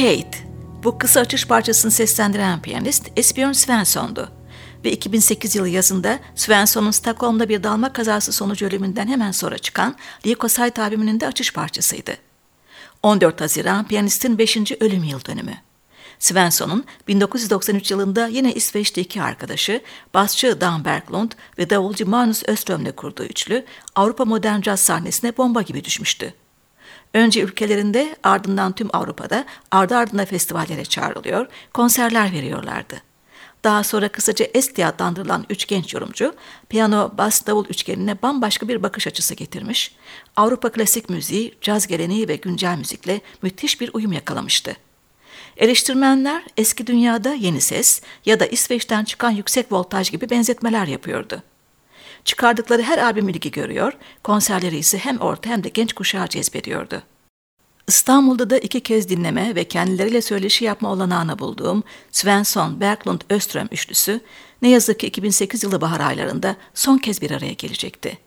Decade. Bu kısa açış parçasını seslendiren piyanist Esbjörn Svensson'du. Ve 2008 yılı yazında Svensson'un Stockholm'da bir dalma kazası sonucu ölümünden hemen sonra çıkan Leukocyte albümünün de açış parçasıydı. 14 Haziran piyanistin 5. ölüm yıl dönümü. Svensson'un 1993 yılında yine İsveç'te iki arkadaşı, basçı Dan Berglund ve davulcu Magnus Öström'le kurduğu üçlü Avrupa modern caz sahnesine bomba gibi düşmüştü. Önce ülkelerinde ardından tüm Avrupa'da ardı ardına festivallere çağrılıyor, konserler veriyorlardı. Daha sonra kısaca Esti adlandırılan üç genç yorumcu, piyano, bas, davul üçgenine bambaşka bir bakış açısı getirmiş, Avrupa klasik müziği, caz geleneği ve güncel müzikle müthiş bir uyum yakalamıştı. Eleştirmenler eski dünyada yeni ses ya da İsveç'ten çıkan yüksek voltaj gibi benzetmeler yapıyordu. Çıkardıkları her albüm ilgi görüyor, konserleri ise hem orta hem de genç kuşağı cezbediyordu. İstanbul'da da iki kez dinleme ve kendileriyle söyleşi yapma olanağını bulduğum Svensson, Berglund, Öström üçlüsü ne yazık ki 2008 yılı bahar aylarında son kez bir araya gelecekti.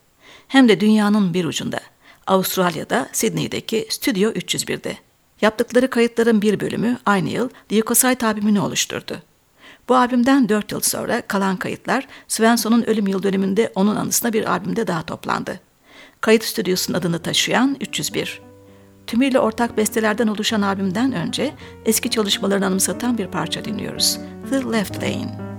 Hem de dünyanın bir ucunda, Avustralya'da, Sydney'deki Stüdyo 301'de. Yaptıkları kayıtların bir bölümü aynı yıl Leukocyte albümünü oluşturdu. Bu albümden 4 yıl sonra kalan kayıtlar Svensson'un ölüm yıl dönümünde onun anısına bir albümde daha toplandı. Kayıt stüdyosunun adını taşıyan 301. Tümüyle ortak bestelerden oluşan albümden önce eski çalışmalarını anımsatan bir parça dinliyoruz. The Left Lane.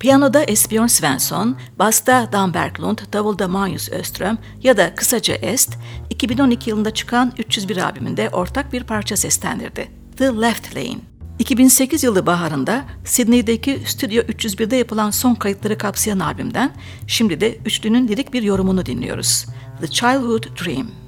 Piyanoda Esbjörn Svensson, basta Dan Berglund, davulda Magnus Öström ya da kısaca Est, 2012 yılında çıkan 301 albümünde ortak bir parça seslendirdi. The Left Lane. 2008 yılı baharında Sydney'deki Stüdyo 301'de yapılan son kayıtları kapsayan albümden şimdi de üçlünün lirik bir yorumunu dinliyoruz. The Childhood Dream.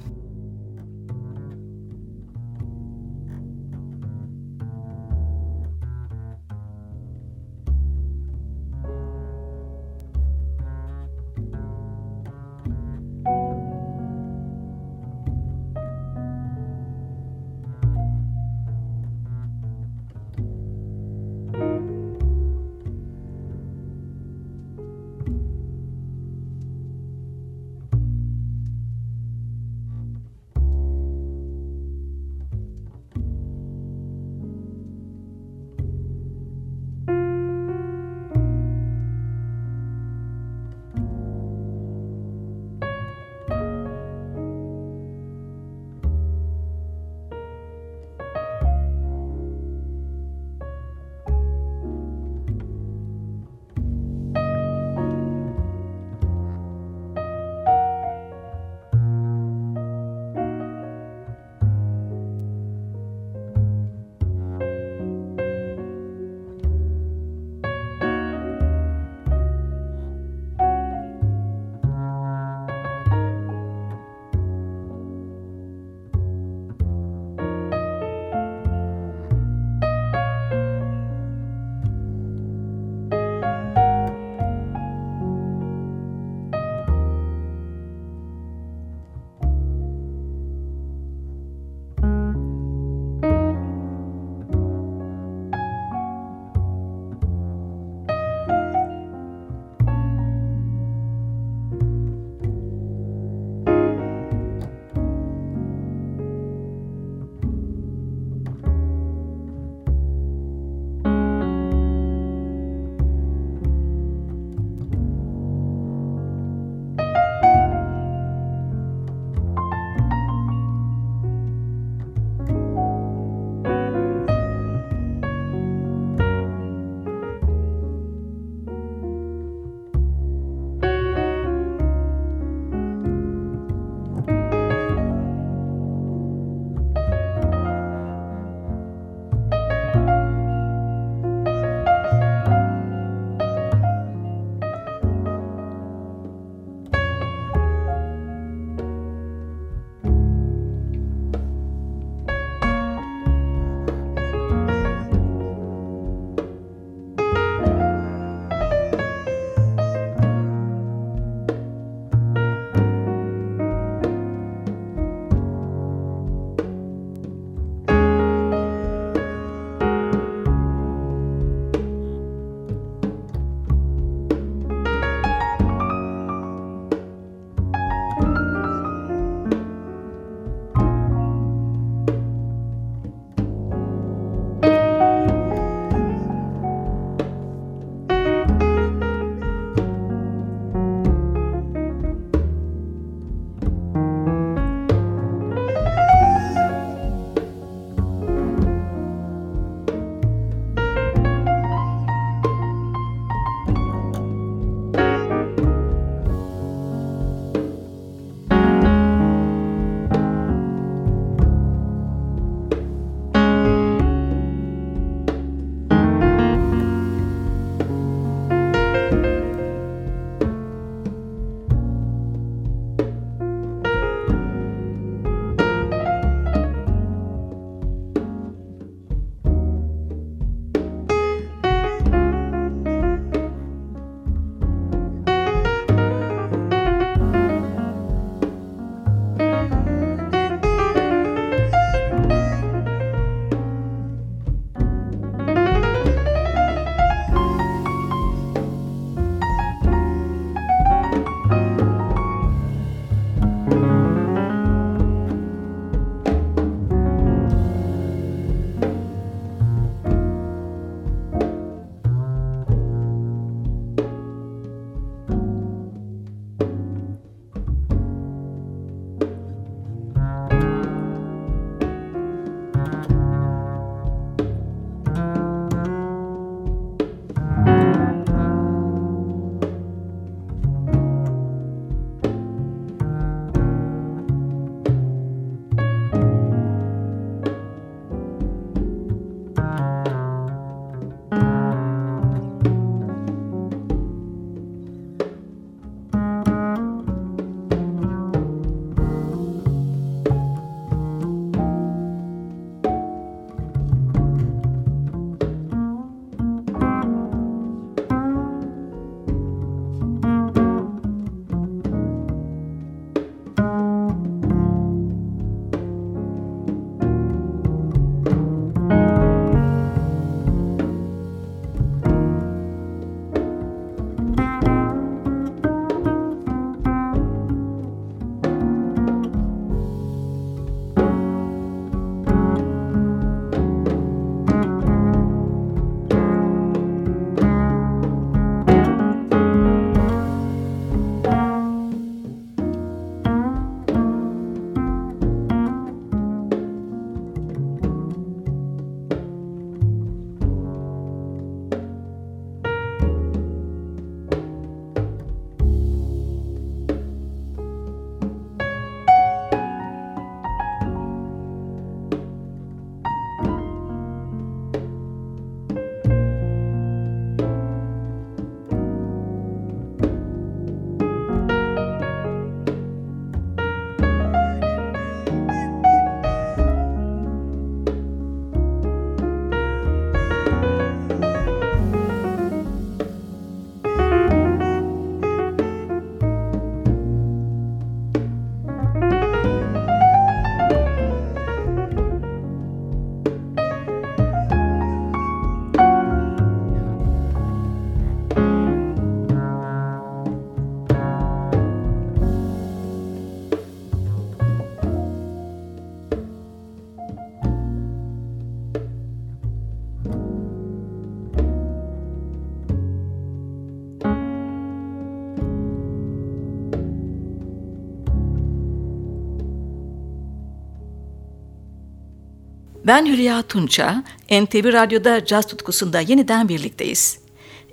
Ben Hülya Tunça, NTV Radyo'da caz tutkusunda yeniden birlikteyiz.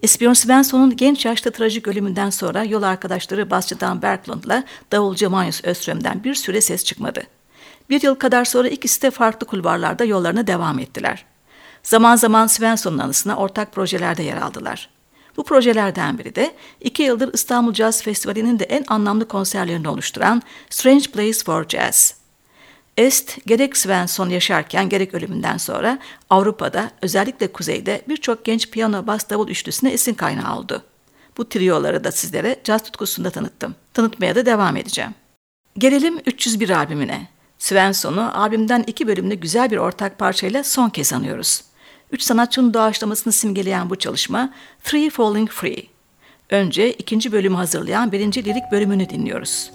Espion Svensson'un genç yaşta trajik ölümünden sonra yol arkadaşları basçı Dan Berglund'la davulcu Magnus Öström'den bir süre ses çıkmadı. Bir yıl kadar sonra ikisi de farklı kulvarlarda yollarına devam ettiler. Zaman zaman Svensson'un anısına ortak projelerde yer aldılar. Bu projelerden biri de iki yıldır İstanbul Jazz Festivali'nin de en anlamlı konserlerini oluşturan Strange Place for Jazz. Est gerek Svensson yaşarken gerek ölümünden sonra Avrupa'da özellikle kuzeyde birçok genç piyano bas davul üçlüsüne esin kaynağı oldu. Bu trioları da sizlere caz tutkusunda tanıttım. Tanıtmaya da devam edeceğim. Gelelim 301 albümüne. Svensson'u albümden iki bölümlü güzel bir ortak parçayla son kez anıyoruz. Üç sanatçının doğaçlamasını simgeleyen bu çalışma Free Falling Free. Önce ikinci bölümü hazırlayan birinci lirik bölümünü dinliyoruz.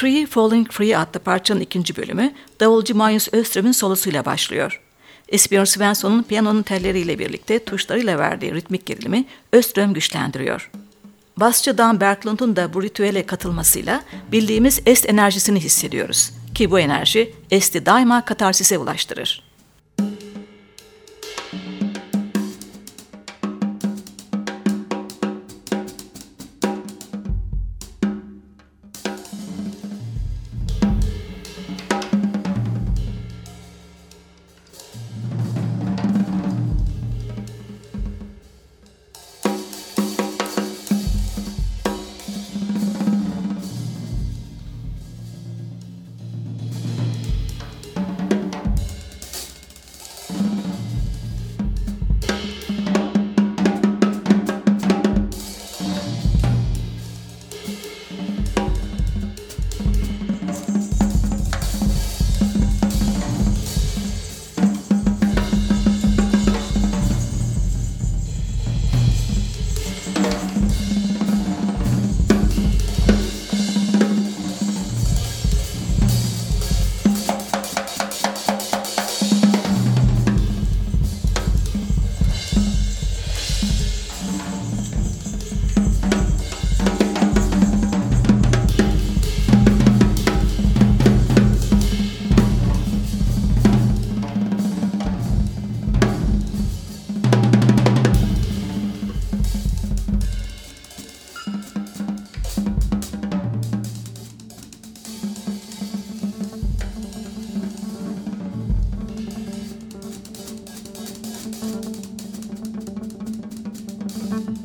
Three Falling Free adlı parçanın ikinci bölümü davulcu Magnus Öström'ün solosuyla başlıyor. Esbjörn Svensson'un piyanonun telleriyle birlikte tuşlarıyla verdiği ritmik gerilimi Öström güçlendiriyor. Basçı Dan Berglund'un da bu ritüele katılmasıyla bildiğimiz est enerjisini hissediyoruz ki bu enerji esti daima katarsise ulaştırır. Bye.